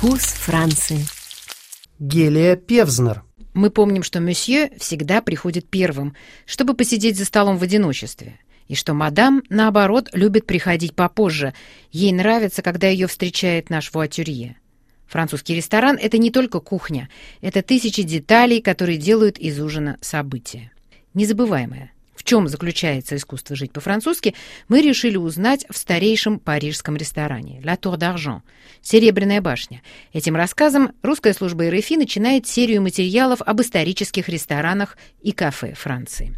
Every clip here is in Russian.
Вкус Франции. Гелия Певзнер. Мы помним, что месье всегда приходит первым, чтобы посидеть за столом в одиночестве. И что мадам, наоборот, любит приходить попозже. Ей нравится, когда ее встречает наш вуатюрье. Французский ресторан — это не только кухня. Это тысячи деталей, которые делают из ужина события. Незабываемое. В чем заключается искусство жить по-французски, мы решили узнать в старейшем парижском ресторане «La Tour d'Argent» — «Серебряная башня». Этим рассказом русская служба РФИ начинает серию материалов об исторических ресторанах и кафе Франции.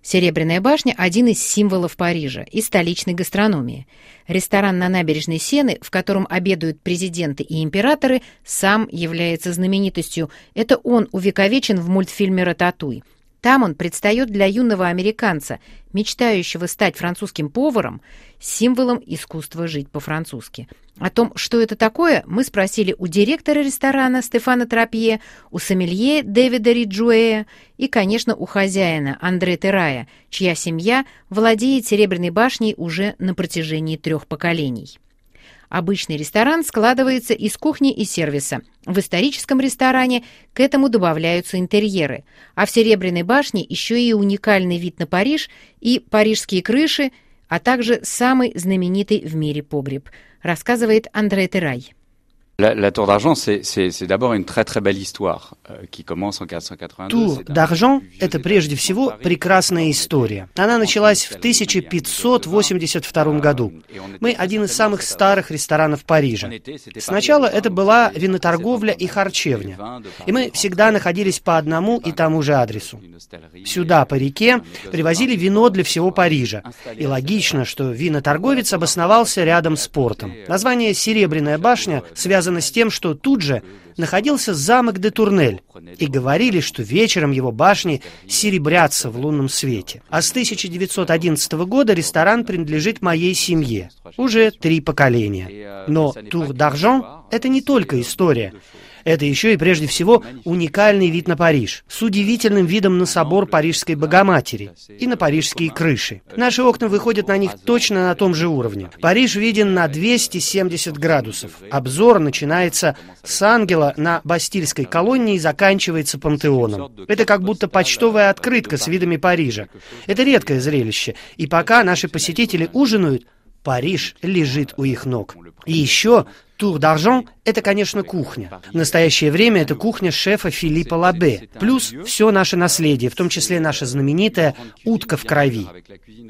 Серебряная башня – один из символов Парижа и столичной гастрономии. Ресторан на набережной Сены, в котором обедают президенты и императоры, сам является знаменитостью. Это он увековечен в мультфильме «Рататуй». Там он предстает для юного американца, мечтающего стать французским поваром, символом искусства жить по-французски. О том, что это такое, мы спросили у директора ресторана Стефана Трапье, у сомелье Дэвида Риджуэя и, конечно, у хозяина Андре Терая, чья семья владеет Серебряной башней уже на протяжении трех поколений. Обычный ресторан складывается из кухни и сервиса. В историческом ресторане к этому добавляются интерьеры. А в Серебряной башне еще и уникальный вид на Париж и парижские крыши, а также самый знаменитый в мире погреб, рассказывает Андре Терай. La, la Tour d'Argent, c'est d'abord une très très belle histoire euh, qui commence en 482. Тур d'Argent – это прежде всего прекрасная история. Она началась в 1582 году. Мы один из самых старых ресторанов Парижа. Сначала это была виноторговля и харчевня. И мы всегда находились по одному и тому же адресу. Сюда, по реке, привозили вино для всего Парижа. И логично, что виноторговец обосновался рядом с портом. Название «Серебряная башня» связано с тем, что тут же находился замок де Турнель, и говорили, что вечером его башни серебрятся в лунном свете. А с 1911 года ресторан принадлежит моей семье. Уже три поколения. Но Тур d'Argent — это не только история. Это еще и прежде всего уникальный вид на Париж, с удивительным видом на собор Парижской Богоматери и на парижские крыши. Наши окна выходят на них точно на том же уровне. Париж виден на 270 градусов. Обзор начинается с ангела на Бастильской колонне и заканчивается пантеоном. Это как будто почтовая открытка с видами Парижа. Это редкое зрелище. И пока наши посетители ужинают, Париж лежит у их ног. И еще Тур d'Argent – это, конечно, кухня. В настоящее время это кухня шефа Филиппа Лабе, плюс все наше наследие, в том числе наша знаменитая утка в крови.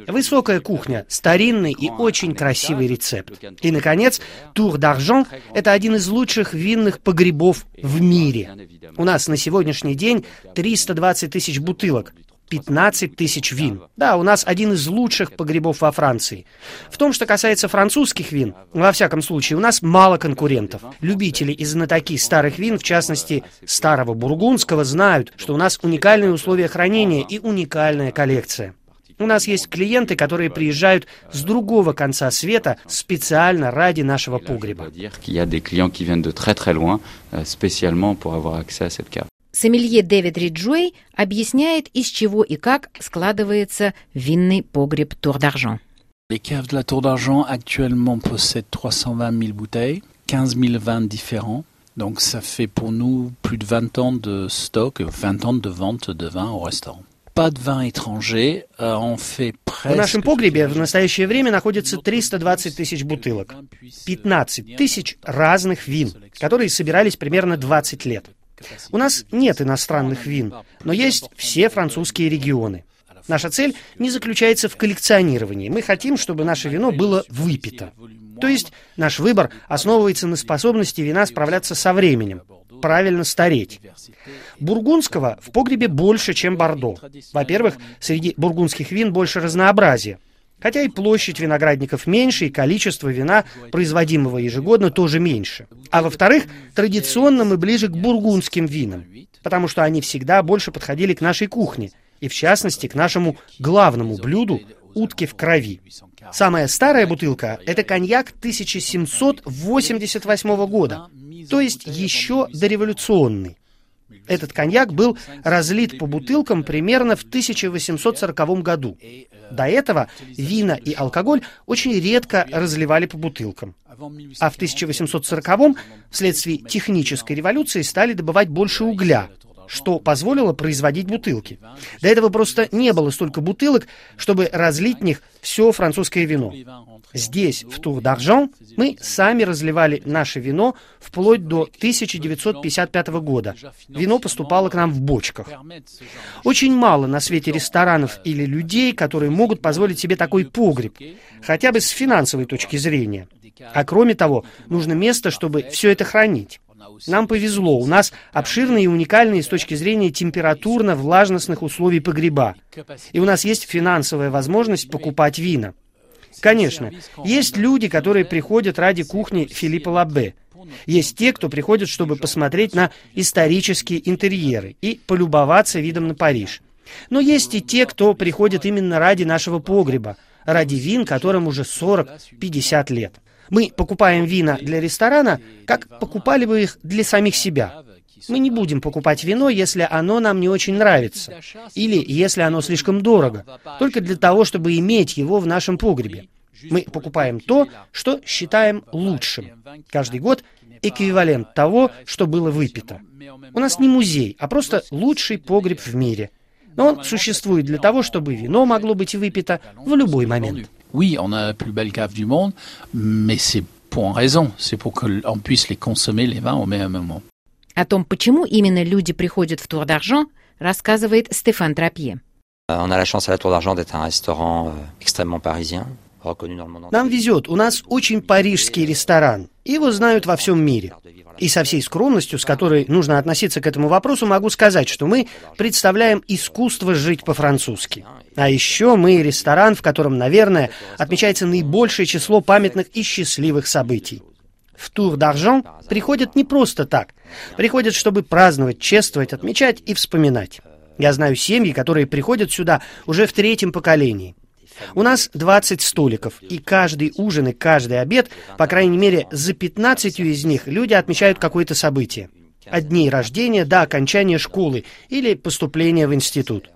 Высокая кухня, старинный и очень красивый рецепт. И, наконец, Тур d'Argent – это один из лучших винных погребов в мире. У нас на сегодняшний день 320 тысяч бутылок, 15 тысяч вин. Да, у нас один из лучших погребов во Франции. В том, что касается французских вин, во всяком случае, у нас мало конкурентов. Любители и знатоки старых вин, в частности, старого бургундского, знают, что у нас уникальные условия хранения и уникальная коллекция. У нас есть клиенты, которые приезжают с другого конца света специально ради нашего погреба. Сомелье Дэвид Риджуэй объясняет, из чего и как складывается винный погреб Тур d'Argent. Les caves de la Tour d'Argent actuellement possèdent 320 000 bouteilles, 15 000 vins différents. Donc ça fait pour nous plus de 20 ans de stock, 20 ans de vente de vin au restaurant. В нашем погребе в настоящее время находится 320 тысяч бутылок, 15 тысяч разных вин, которые собирались примерно 20 лет. У нас нет иностранных вин, но есть все французские регионы. Наша цель не заключается в коллекционировании. Мы хотим, чтобы наше вино было выпито. То есть наш выбор основывается на способности вина справляться со временем, правильно стареть. Бургундского в погребе больше, чем бордо. Во-первых, среди бургундских вин больше разнообразия. Хотя и площадь виноградников меньше, и количество вина, производимого ежегодно, тоже меньше. А во-вторых, традиционно мы ближе к бургундским винам, потому что они всегда больше подходили к нашей кухне, и в частности к нашему главному блюду – утки в крови. Самая старая бутылка – это коньяк 1788 года, то есть еще дореволюционный. Этот коньяк был разлит по бутылкам примерно в 1840 году. До этого вина и алкоголь очень редко разливали по бутылкам. А в 1840-м вследствие технической революции стали добывать больше угля, что позволило производить бутылки. До этого просто не было столько бутылок, чтобы разлить в них все французское вино. Здесь, в Тур d'Argent, мы сами разливали наше вино вплоть до 1955 года. Вино поступало к нам в бочках. Очень мало на свете ресторанов или людей, которые могут позволить себе такой погреб, хотя бы с финансовой точки зрения. А кроме того, нужно место, чтобы все это хранить. Нам повезло, у нас обширные и уникальные с точки зрения температурно-влажностных условий погреба. И у нас есть финансовая возможность покупать вина. Конечно, есть люди, которые приходят ради кухни Филиппа Лабе. Есть те, кто приходит, чтобы посмотреть на исторические интерьеры и полюбоваться видом на Париж. Но есть и те, кто приходит именно ради нашего погреба, ради вин, которым уже 40-50 лет. Мы покупаем вина для ресторана, как покупали бы их для самих себя. Мы не будем покупать вино, если оно нам не очень нравится, или если оно слишком дорого, только для того, чтобы иметь его в нашем погребе. Мы покупаем то, что считаем лучшим. Каждый год эквивалент того, что было выпито. У нас не музей, а просто лучший погреб в мире. Но он существует для того, чтобы вино могло быть выпито в любой момент. Oui, on a la plus belle cave du monde, mais c'est pour une raison. C'est pour qu'on puisse les consommer, les vins, au même moment. О том, почему именно люди приходят в Тур d'Argent, рассказывает Стефан Трапье. On a la chance à la Tour d'Argent d'être un restaurant euh, extrêmement parisien. Нам везет, у нас очень парижский ресторан. Его знают во всем мире. И со всей скромностью, с которой нужно относиться к этому вопросу, могу сказать, что мы представляем искусство жить по-французски. А еще мы ресторан, в котором, наверное, отмечается наибольшее число памятных и счастливых событий. В Тур d'Argent приходят не просто так. Приходят, чтобы праздновать, чествовать, отмечать и вспоминать. Я знаю семьи, которые приходят сюда уже в третьем поколении. У нас 20 столиков, и каждый ужин и каждый обед, по крайней мере, за 15 из них люди отмечают какое-то событие. От дней рождения до окончания школы или поступления в институт.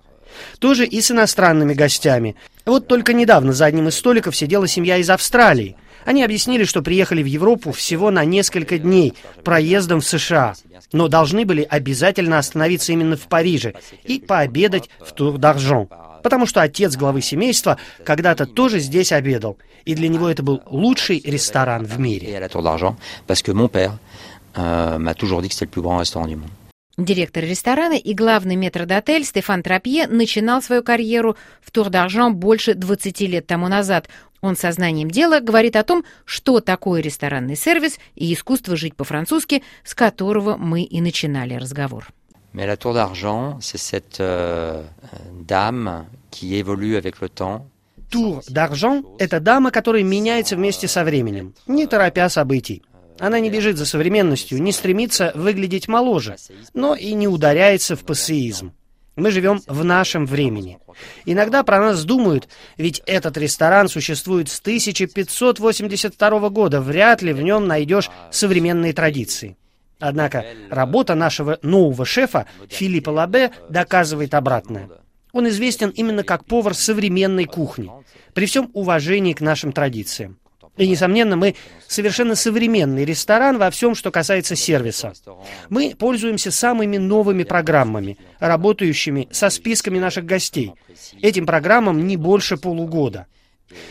Тоже и с иностранными гостями. Вот только недавно за одним из столиков сидела семья из Австралии. Они объяснили, что приехали в Европу всего на несколько дней проездом в США, но должны были обязательно остановиться именно в Париже и пообедать в Тур-d'Argent потому что отец главы семейства когда-то тоже здесь обедал, и для него это был лучший ресторан в мире. Директор ресторана и главный метрдотель Стефан Трапье начинал свою карьеру в Тур d'Argent больше 20 лет тому назад. Он сознанием дела говорит о том, что такое ресторанный сервис и искусство жить по-французски, с которого мы и начинали разговор. Mais la tour d'argent, c'est cette euh, dame qui évolue avec le temps. Тур d'Argent – это дама, которая меняется вместе со временем, не торопя событий. Она не бежит за современностью, не стремится выглядеть моложе, но и не ударяется в пассеизм. Мы живем в нашем времени. Иногда про нас думают, ведь этот ресторан существует с 1582 года, вряд ли в нем найдешь современные традиции. Однако работа нашего нового шефа Филиппа Лабе доказывает обратное. Он известен именно как повар современной кухни, при всем уважении к нашим традициям. И, несомненно, мы совершенно современный ресторан во всем, что касается сервиса. Мы пользуемся самыми новыми программами, работающими со списками наших гостей. Этим программам не больше полугода.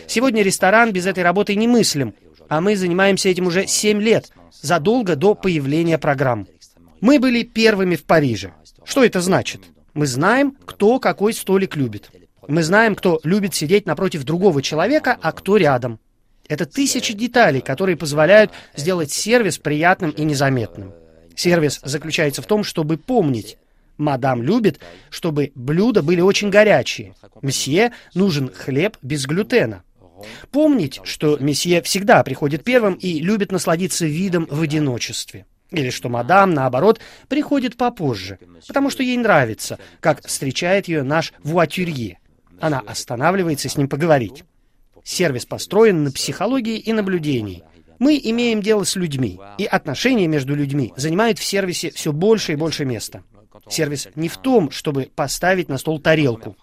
Сегодня ресторан без этой работы немыслим, а мы занимаемся этим уже 7 лет, задолго до появления программ. Мы были первыми в Париже. Что это значит? Мы знаем, кто какой столик любит. Мы знаем, кто любит сидеть напротив другого человека, а кто рядом. Это тысячи деталей, которые позволяют сделать сервис приятным и незаметным. Сервис заключается в том, чтобы помнить. Мадам любит, чтобы блюда были очень горячие. Мсье нужен хлеб без глютена. Помнить, что месье всегда приходит первым и любит насладиться видом в одиночестве. Или что мадам, наоборот, приходит попозже, потому что ей нравится, как встречает ее наш вуатюрье. Она останавливается с ним поговорить. Сервис построен на психологии и наблюдении. Мы имеем дело с людьми, и отношения между людьми занимают в сервисе все больше и больше места. Сервис не в том, чтобы поставить на стол тарелку.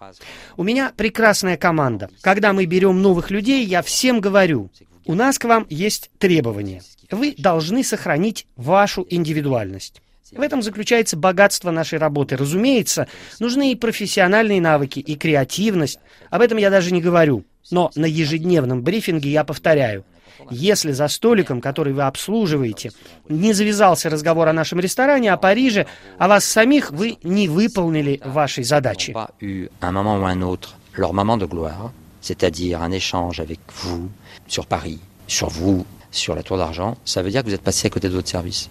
У меня прекрасная команда. Когда мы берем новых людей, я всем говорю, у нас к вам есть требования. Вы должны сохранить вашу индивидуальность. В этом заключается богатство нашей работы. Разумеется, нужны и профессиональные навыки, и креативность. Об этом я даже не говорю. Но на ежедневном брифинге я повторяю. Если за столиком, который вы обслуживаете, не завязался разговор о нашем ресторане, о Париже, о вас самих, вы не выполнили вашей задачи. c'est-à-dire un échange avec vous sur Paris, sur vous, sur la Tour d'Argent, ça veut dire que vous êtes passé à côté de votre service.